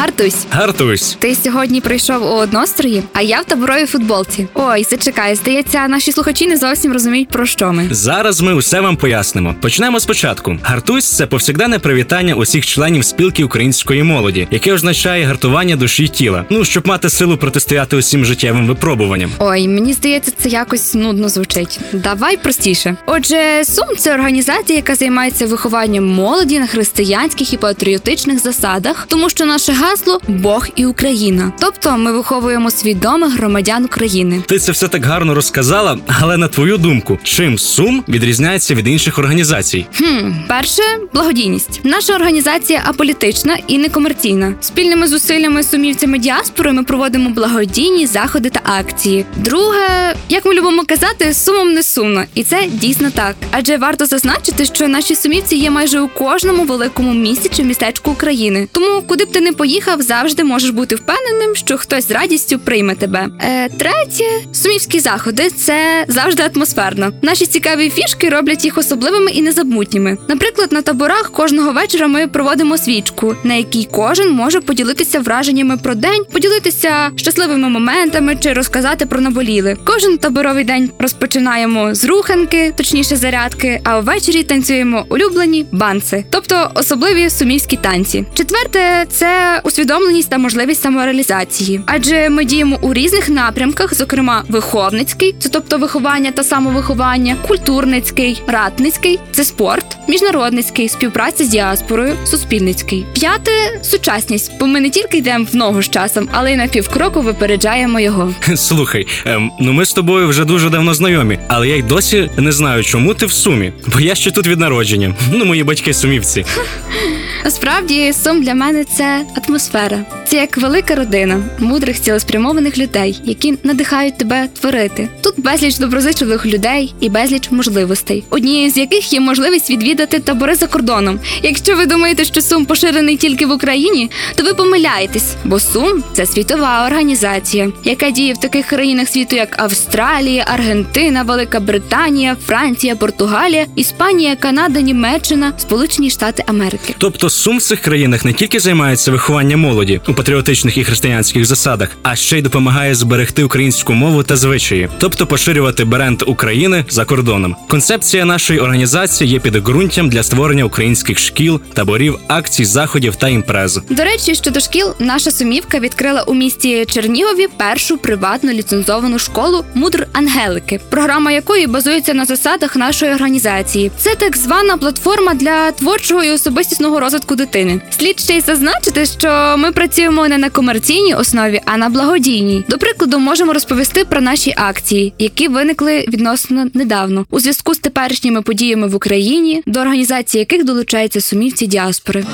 Гартусь. Гартусь. Ти сьогодні прийшов у однострої, а я в таборовій футболці. Ой, зачекай, здається, наші слухачі не зовсім розуміють про що ми. Зараз ми усе вам пояснимо. Почнемо спочатку. Гартусь це повсякденне привітання усіх членів спілки української молоді, яке означає гартування душі й тіла. Ну щоб мати силу протистояти усім життєвим випробуванням. Ой, мені здається, це якось нудно звучить. Давай простіше. Отже, сум це організація, яка займається вихованням молоді на християнських і патріотичних засадах, тому що наше гасло Бог і Україна. Тобто ми виховуємо свідомих громадян України. Ти це все так гарно розказала, але на твою думку, чим сум відрізняється від інших організацій? Хм, перше благодійність. Наша організація аполітична і некомерційна. Спільними зусиллями сумівцями діаспори ми проводимо благодійні заходи та акції. Друге, як ми любимо казати, сумом не сумно, і це дійсно так. Адже варто зазначити, що наші сумівці є майже у кожному великому місті чи містечку України. Тому, куди б ти не поїхав, завжди можеш бути впевненим, що хтось з радістю прийме тебе. Е, третє, сумівські заходи це завжди атмосферно. Наші цікаві фішки роблять їх особливими і незабутніми. Наприклад, на таборах кожного вечора ми проводимо свічку, на якій кожен може поділитися враженнями про день, поділитися щасливими моментами чи розказати про наболіли. Кожен таборовий день розпочинаємо з руханки, точніше зарядки, а ввечері танцюємо улюблені банси, тобто особливі сумівські танці. Четверте це усвідомленість та можливість самореалізації, адже ми діємо у різних напрямках, зокрема виховницький, це тобто виховання та самовиховання, культурницький, ратницький це спорт, міжнародницький, співпраця з діаспорою, суспільницький. П'яте сучасність, бо ми не тільки йдемо в ногу з часом, але й на півкроку випереджаємо його. Слухай, ем, ну ми з тобою вже дуже давно знайомі, але я й досі не знаю, чому ти в сумі. Бо я ще тут від народження. Ну, мої батьки сумівці. Насправді сум для мене це атмосфера. Це як велика родина мудрих цілеспрямованих людей, які надихають тебе творити. Тут безліч доброзичливих людей і безліч можливостей, однією з яких є можливість відвідати табори за кордоном. Якщо ви думаєте, що сум поширений тільки в Україні, то ви помиляєтесь, бо сум це світова організація, яка діє в таких країнах світу, як Австралія, Аргентина, Велика Британія, Франція, Португалія, Іспанія, Канада, Німеччина, Сполучені Штати Америки. Тобто сум в цих країнах не тільки займається вихованням молоді у патріотичних і християнських засадах, а ще й допомагає зберегти українську мову та звичаї, тобто поширювати бренд України за кордоном. Концепція нашої організації є підґрунтям для створення українських шкіл, таборів, акцій, заходів та імпрез. До речі, щодо шкіл, наша сумівка відкрила у місті Чернігові першу приватну ліцензовану школу Мудр Ангелики, програма якої базується на засадах нашої організації. Це так звана платформа для творчого і особистісного розвитку дитини. Слід ще й зазначити, що ми працюємо не на комерційній основі, а на благодійній. До прикладу, можемо розповісти про наші акції, які виникли відносно недавно у зв'язку з теперішніми подіями в Україні, до організації яких долучаються сумівці діаспори.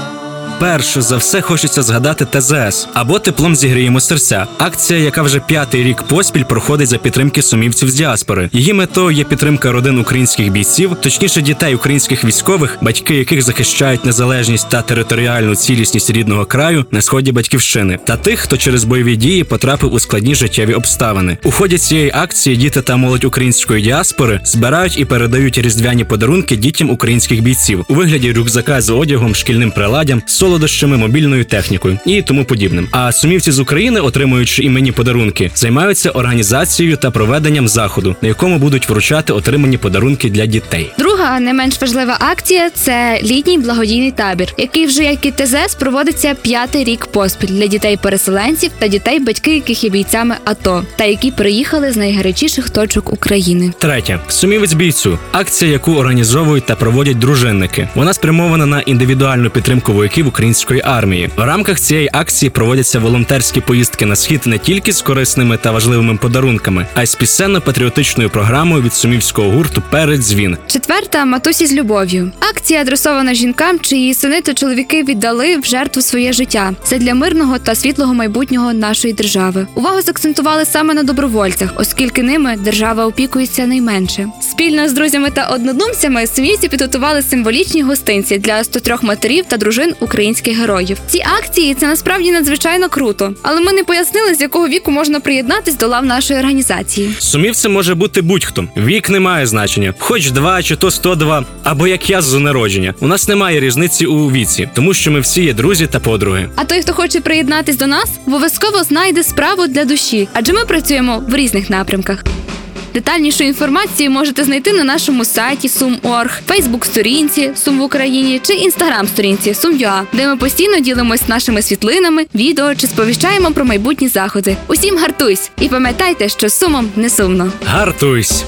Перше за все хочеться згадати ТЗС або теплом зігріємо серця. Акція, яка вже п'ятий рік поспіль проходить за підтримки сумівців з діаспори. Її метою є підтримка родин українських бійців, точніше дітей українських військових, батьки яких захищають незалежність та територіальну цілісність рідного краю на сході батьківщини, та тих, хто через бойові дії потрапив у складні життєві обставини. У ході цієї акції діти та молодь української діаспори збирають і передають різдвяні подарунки дітям українських бійців у вигляді рюкзака з одягом, шкільним приладдям, солодощами, мобільною технікою і тому подібним. А сумівці з України, отримуючи іменні подарунки, займаються організацією та проведенням заходу, на якому будуть вручати отримані подарунки для дітей. Друга не менш важлива акція це літній благодійний табір, який вже як і ТЗС проводиться п'ятий рік поспіль для дітей-переселенців та дітей, батьки яких є бійцями АТО, та які приїхали з найгарячіших точок України. Третє сумівець бійцю акція, яку організовують та проводять дружинники. Вона спрямована на індивідуальну підтримку вояків української армії. В рамках цієї акції проводяться волонтерські поїздки на схід не тільки з корисними та важливими подарунками, а й з пісенно-патріотичною програмою від сумівського гурту Перед дзвін. Четверта матусі з любов'ю. Акція адресована жінкам, чиї сини та чоловіки віддали в жертву своє життя. Це для мирного та світлого майбутнього нашої держави. Увагу закцентували саме на добровольцях, оскільки ними держава опікується найменше. Спільно з друзями та однодумцями сумівці підготували символічні гостинці для 103 матерів та дружин українських українських героїв. Ці акції це насправді надзвичайно круто, але ми не пояснили, з якого віку можна приєднатись до лав нашої організації. Сумівцем може бути будь-хто. Вік не має значення, хоч два чи то 102, або як я з народження. У нас немає різниці у віці, тому що ми всі є друзі та подруги. А той, хто хоче приєднатись до нас, обов'язково знайде справу для душі, адже ми працюємо в різних напрямках. Детальнішу інформацію можете знайти на нашому сайті Сум.орг, Фейсбук-сторінці Сум в Україні чи інстаграм-сторінці Сум.Юа, де ми постійно ділимось нашими світлинами, відео чи сповіщаємо про майбутні заходи. Усім гартуйсь і пам'ятайте, що сумом не сумно. Гартуйсь!